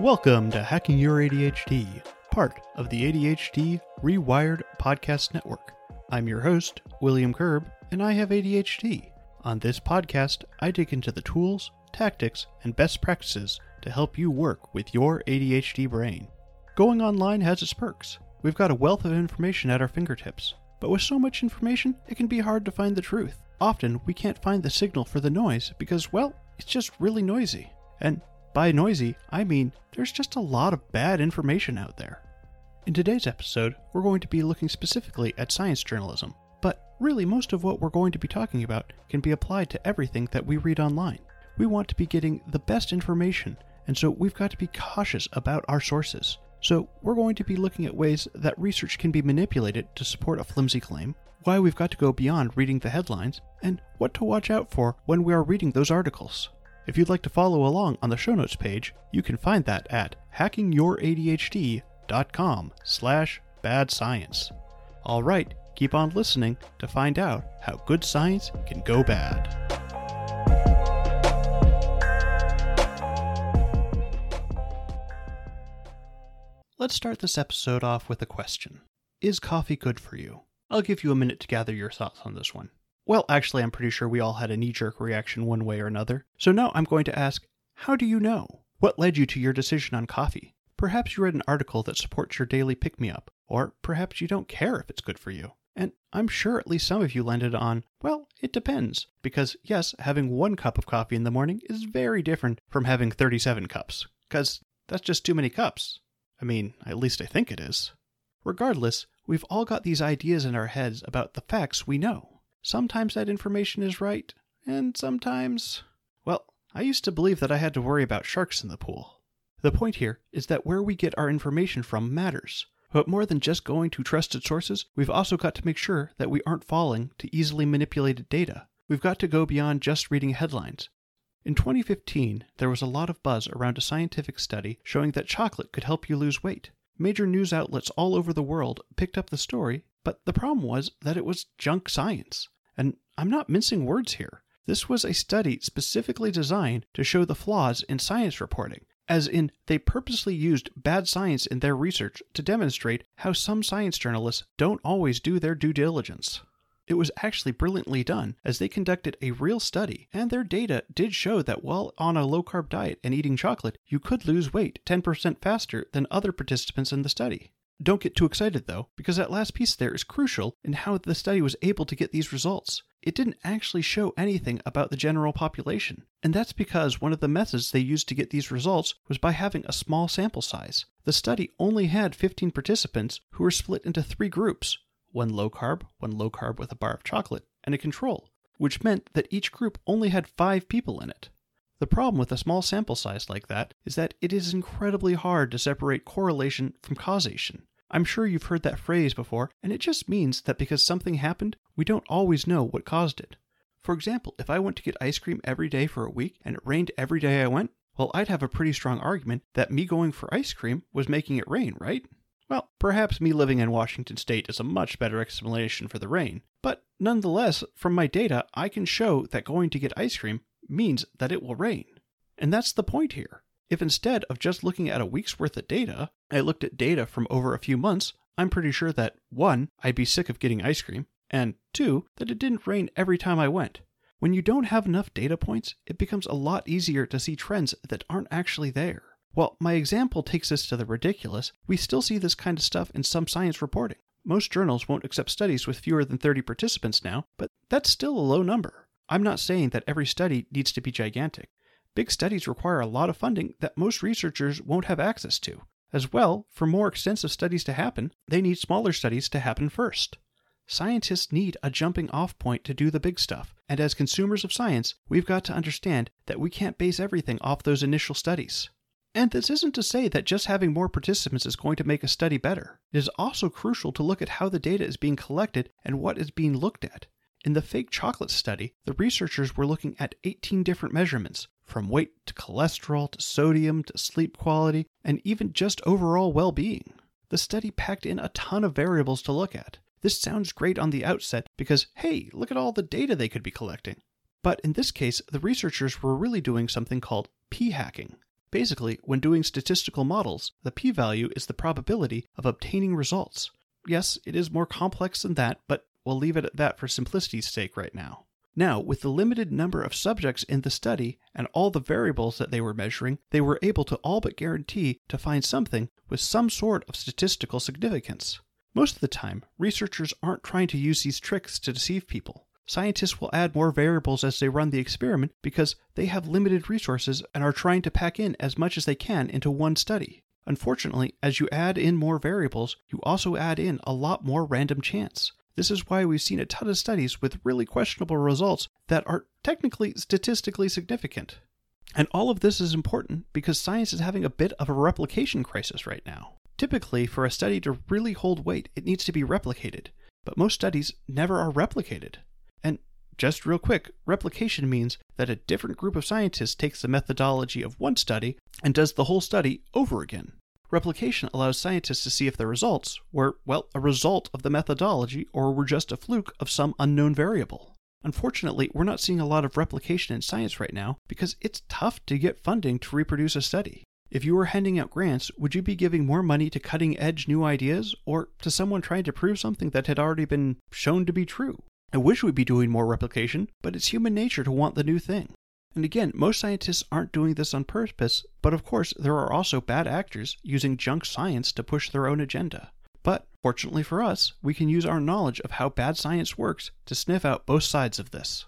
Welcome to Hacking Your ADHD, part of the ADHD Rewired Podcast Network. I'm your host, William Curb, and I have ADHD. On this podcast, I dig into the tools, tactics, and best practices to help you work with your ADHD brain. Going online has its perks. We've got a wealth of information at our fingertips. But with so much information, it can be hard to find the truth. Often, we can't find the signal for the noise because, well, it's just really noisy. And by noisy, I mean there's just a lot of bad information out there. In today's episode, we're going to be looking specifically at science journalism, but really most of what we're going to be talking about can be applied to everything that we read online. We want to be getting the best information, and so we've got to be cautious about our sources. So, we're going to be looking at ways that research can be manipulated to support a flimsy claim, why we've got to go beyond reading the headlines, and what to watch out for when we are reading those articles. If you'd like to follow along on the show notes page, you can find that at hackingyouradhd.com slash bad science. All right, keep on listening to find out how good science can go bad. Let's start this episode off with a question. Is coffee good for you? I'll give you a minute to gather your thoughts on this one. Well, actually, I'm pretty sure we all had a knee jerk reaction one way or another. So now I'm going to ask How do you know? What led you to your decision on coffee? Perhaps you read an article that supports your daily pick me up, or perhaps you don't care if it's good for you. And I'm sure at least some of you landed on, well, it depends. Because, yes, having one cup of coffee in the morning is very different from having 37 cups. Because that's just too many cups. I mean, at least I think it is. Regardless, we've all got these ideas in our heads about the facts we know. Sometimes that information is right, and sometimes. Well, I used to believe that I had to worry about sharks in the pool. The point here is that where we get our information from matters. But more than just going to trusted sources, we've also got to make sure that we aren't falling to easily manipulated data. We've got to go beyond just reading headlines. In 2015, there was a lot of buzz around a scientific study showing that chocolate could help you lose weight. Major news outlets all over the world picked up the story, but the problem was that it was junk science. And I'm not mincing words here. This was a study specifically designed to show the flaws in science reporting, as in, they purposely used bad science in their research to demonstrate how some science journalists don't always do their due diligence. It was actually brilliantly done, as they conducted a real study, and their data did show that while on a low carb diet and eating chocolate, you could lose weight 10% faster than other participants in the study. Don't get too excited though, because that last piece there is crucial in how the study was able to get these results. It didn't actually show anything about the general population, and that's because one of the methods they used to get these results was by having a small sample size. The study only had 15 participants who were split into three groups one low carb, one low carb with a bar of chocolate, and a control, which meant that each group only had five people in it. The problem with a small sample size like that is that it is incredibly hard to separate correlation from causation. I'm sure you've heard that phrase before, and it just means that because something happened, we don't always know what caused it. For example, if I went to get ice cream every day for a week and it rained every day I went, well, I'd have a pretty strong argument that me going for ice cream was making it rain, right? Well, perhaps me living in Washington state is a much better explanation for the rain, but nonetheless, from my data, I can show that going to get ice cream means that it will rain. And that's the point here. If instead of just looking at a week's worth of data, I looked at data from over a few months, I'm pretty sure that 1. I'd be sick of getting ice cream, and 2. that it didn't rain every time I went. When you don't have enough data points, it becomes a lot easier to see trends that aren't actually there. While my example takes us to the ridiculous, we still see this kind of stuff in some science reporting. Most journals won't accept studies with fewer than 30 participants now, but that's still a low number. I'm not saying that every study needs to be gigantic. Big studies require a lot of funding that most researchers won't have access to. As well, for more extensive studies to happen, they need smaller studies to happen first. Scientists need a jumping off point to do the big stuff, and as consumers of science, we've got to understand that we can't base everything off those initial studies. And this isn't to say that just having more participants is going to make a study better. It is also crucial to look at how the data is being collected and what is being looked at. In the fake chocolate study, the researchers were looking at 18 different measurements, from weight to cholesterol to sodium to sleep quality, and even just overall well being. The study packed in a ton of variables to look at. This sounds great on the outset because, hey, look at all the data they could be collecting. But in this case, the researchers were really doing something called p hacking. Basically, when doing statistical models, the p value is the probability of obtaining results. Yes, it is more complex than that, but we'll leave it at that for simplicity's sake right now. Now, with the limited number of subjects in the study and all the variables that they were measuring, they were able to all but guarantee to find something with some sort of statistical significance. Most of the time, researchers aren't trying to use these tricks to deceive people. Scientists will add more variables as they run the experiment because they have limited resources and are trying to pack in as much as they can into one study. Unfortunately, as you add in more variables, you also add in a lot more random chance. This is why we've seen a ton of studies with really questionable results that are technically statistically significant. And all of this is important because science is having a bit of a replication crisis right now. Typically, for a study to really hold weight, it needs to be replicated, but most studies never are replicated. And just real quick, replication means that a different group of scientists takes the methodology of one study and does the whole study over again. Replication allows scientists to see if the results were, well, a result of the methodology or were just a fluke of some unknown variable. Unfortunately, we're not seeing a lot of replication in science right now because it's tough to get funding to reproduce a study. If you were handing out grants, would you be giving more money to cutting edge new ideas or to someone trying to prove something that had already been shown to be true? I wish we'd be doing more replication, but it's human nature to want the new thing. And again, most scientists aren't doing this on purpose, but of course, there are also bad actors using junk science to push their own agenda. But fortunately for us, we can use our knowledge of how bad science works to sniff out both sides of this.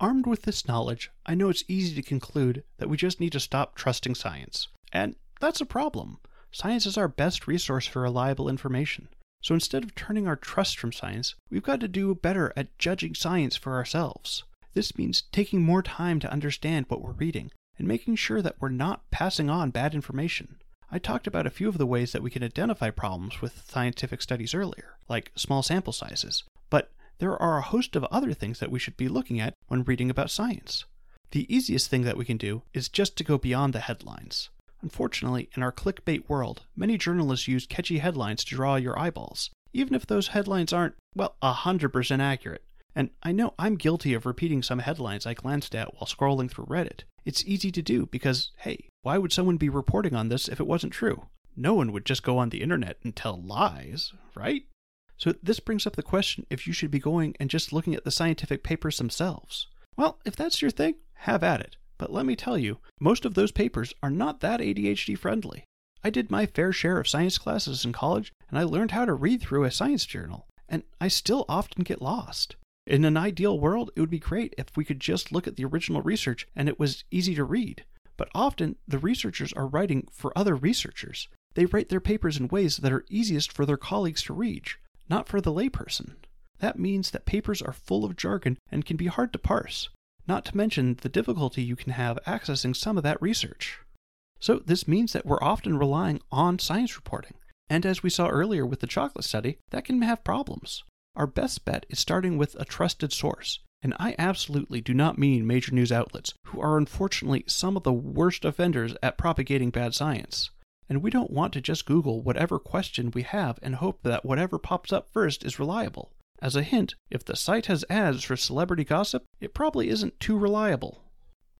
Armed with this knowledge, I know it's easy to conclude that we just need to stop trusting science. And that's a problem. Science is our best resource for reliable information. So instead of turning our trust from science, we've got to do better at judging science for ourselves. This means taking more time to understand what we're reading and making sure that we're not passing on bad information. I talked about a few of the ways that we can identify problems with scientific studies earlier, like small sample sizes, but there are a host of other things that we should be looking at when reading about science. The easiest thing that we can do is just to go beyond the headlines. Unfortunately, in our clickbait world, many journalists use catchy headlines to draw your eyeballs, even if those headlines aren't, well, 100% accurate. And I know I'm guilty of repeating some headlines I glanced at while scrolling through Reddit. It's easy to do because, hey, why would someone be reporting on this if it wasn't true? No one would just go on the internet and tell lies, right? So this brings up the question if you should be going and just looking at the scientific papers themselves. Well, if that's your thing, have at it. But let me tell you, most of those papers are not that ADHD friendly. I did my fair share of science classes in college, and I learned how to read through a science journal, and I still often get lost. In an ideal world, it would be great if we could just look at the original research and it was easy to read. But often, the researchers are writing for other researchers. They write their papers in ways that are easiest for their colleagues to read, not for the layperson. That means that papers are full of jargon and can be hard to parse not to mention the difficulty you can have accessing some of that research. So, this means that we're often relying on science reporting. And as we saw earlier with the chocolate study, that can have problems. Our best bet is starting with a trusted source. And I absolutely do not mean major news outlets, who are unfortunately some of the worst offenders at propagating bad science. And we don't want to just Google whatever question we have and hope that whatever pops up first is reliable. As a hint, if the site has ads for celebrity gossip, it probably isn't too reliable.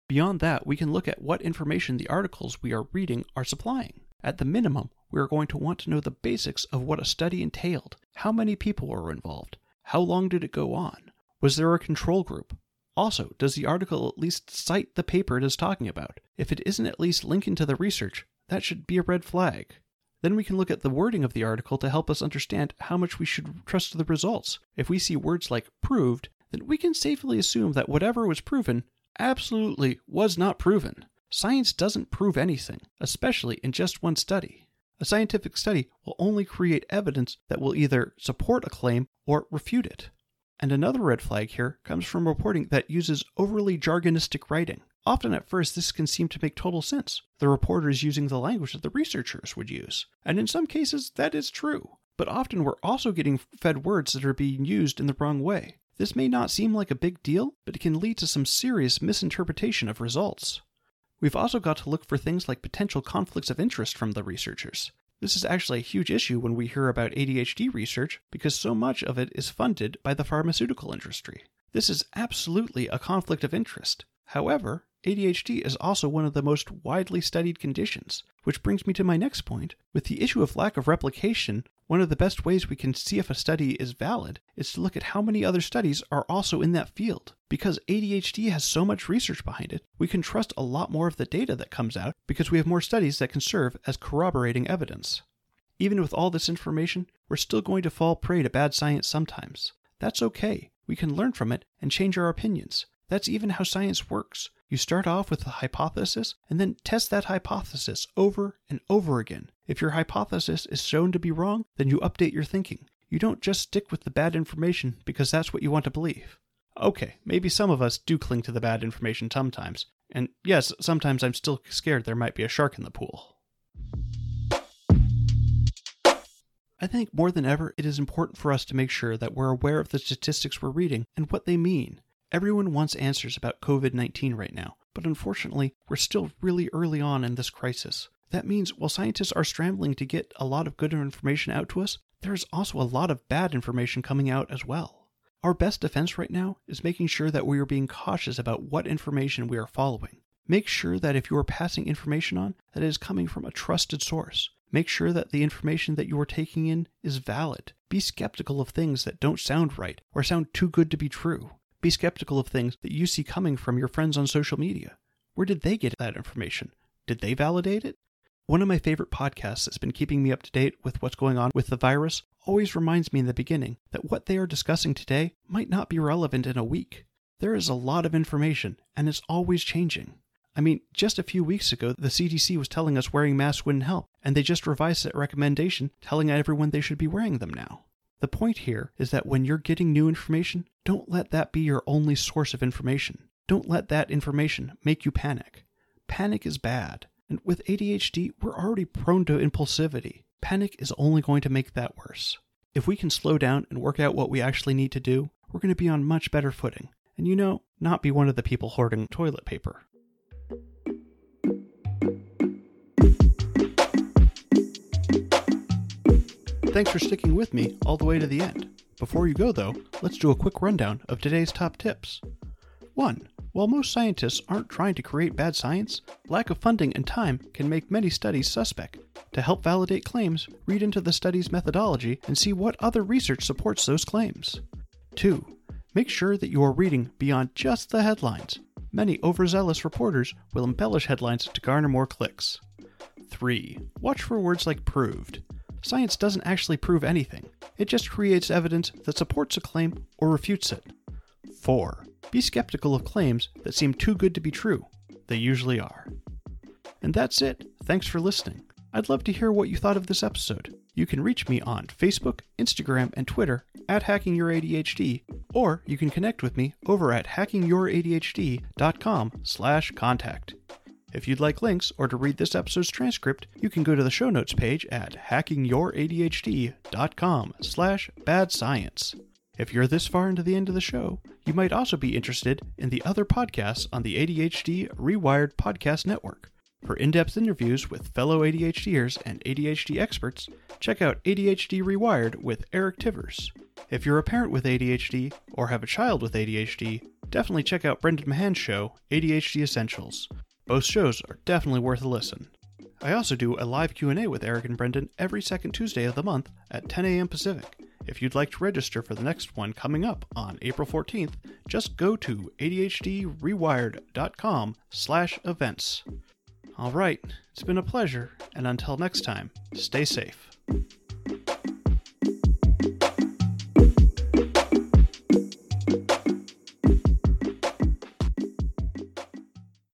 Beyond that, we can look at what information the articles we are reading are supplying. At the minimum, we are going to want to know the basics of what a study entailed, how many people were involved, how long did it go on, was there a control group? Also, does the article at least cite the paper it is talking about? If it isn't at least linking to the research, that should be a red flag. Then we can look at the wording of the article to help us understand how much we should trust the results. If we see words like proved, then we can safely assume that whatever was proven absolutely was not proven. Science doesn't prove anything, especially in just one study. A scientific study will only create evidence that will either support a claim or refute it. And another red flag here comes from reporting that uses overly jargonistic writing. Often at first, this can seem to make total sense. The reporter is using the language that the researchers would use. And in some cases, that is true. But often we're also getting fed words that are being used in the wrong way. This may not seem like a big deal, but it can lead to some serious misinterpretation of results. We've also got to look for things like potential conflicts of interest from the researchers. This is actually a huge issue when we hear about ADHD research because so much of it is funded by the pharmaceutical industry. This is absolutely a conflict of interest. However, ADHD is also one of the most widely studied conditions, which brings me to my next point. With the issue of lack of replication, one of the best ways we can see if a study is valid is to look at how many other studies are also in that field. Because ADHD has so much research behind it, we can trust a lot more of the data that comes out because we have more studies that can serve as corroborating evidence. Even with all this information, we're still going to fall prey to bad science sometimes. That's okay. We can learn from it and change our opinions. That's even how science works. You start off with a hypothesis and then test that hypothesis over and over again. If your hypothesis is shown to be wrong, then you update your thinking. You don't just stick with the bad information because that's what you want to believe. Okay, maybe some of us do cling to the bad information sometimes. And yes, sometimes I'm still scared there might be a shark in the pool. I think more than ever, it is important for us to make sure that we're aware of the statistics we're reading and what they mean. Everyone wants answers about COVID 19 right now, but unfortunately, we're still really early on in this crisis. That means while scientists are scrambling to get a lot of good information out to us, there is also a lot of bad information coming out as well. Our best defense right now is making sure that we are being cautious about what information we are following. Make sure that if you are passing information on, that it is coming from a trusted source. Make sure that the information that you are taking in is valid. Be skeptical of things that don't sound right or sound too good to be true. Be skeptical of things that you see coming from your friends on social media. Where did they get that information? Did they validate it? One of my favorite podcasts that's been keeping me up to date with what's going on with the virus always reminds me in the beginning that what they are discussing today might not be relevant in a week. There is a lot of information, and it's always changing. I mean, just a few weeks ago, the CDC was telling us wearing masks wouldn't help, and they just revised that recommendation, telling everyone they should be wearing them now. The point here is that when you're getting new information, don't let that be your only source of information. Don't let that information make you panic. Panic is bad. And with ADHD, we're already prone to impulsivity. Panic is only going to make that worse. If we can slow down and work out what we actually need to do, we're going to be on much better footing. And you know, not be one of the people hoarding toilet paper. Thanks for sticking with me all the way to the end. Before you go, though, let's do a quick rundown of today's top tips. 1. While most scientists aren't trying to create bad science, lack of funding and time can make many studies suspect. To help validate claims, read into the study's methodology and see what other research supports those claims. 2. Make sure that you are reading beyond just the headlines. Many overzealous reporters will embellish headlines to garner more clicks. 3. Watch for words like proved. Science doesn't actually prove anything, it just creates evidence that supports a claim or refutes it. 4. Be skeptical of claims that seem too good to be true. They usually are. And that's it. Thanks for listening. I'd love to hear what you thought of this episode. You can reach me on Facebook, Instagram, and Twitter at HackingYourADHD, or you can connect with me over at hackingYourADHD.com slash contact. If you'd like links or to read this episode's transcript, you can go to the show notes page at hackingYourADHD.com slash bad science. If you're this far into the end of the show, you might also be interested in the other podcasts on the ADHD Rewired Podcast Network. For in depth interviews with fellow ADHDers and ADHD experts, check out ADHD Rewired with Eric Tivers. If you're a parent with ADHD or have a child with ADHD, definitely check out Brendan Mahan's show, ADHD Essentials. Both shows are definitely worth a listen. I also do a live Q&A with Eric and Brendan every second Tuesday of the month at 10 a.m. Pacific. If you'd like to register for the next one coming up on April 14th, just go to adhdrewired.com slash events. All right, it's been a pleasure, and until next time, stay safe.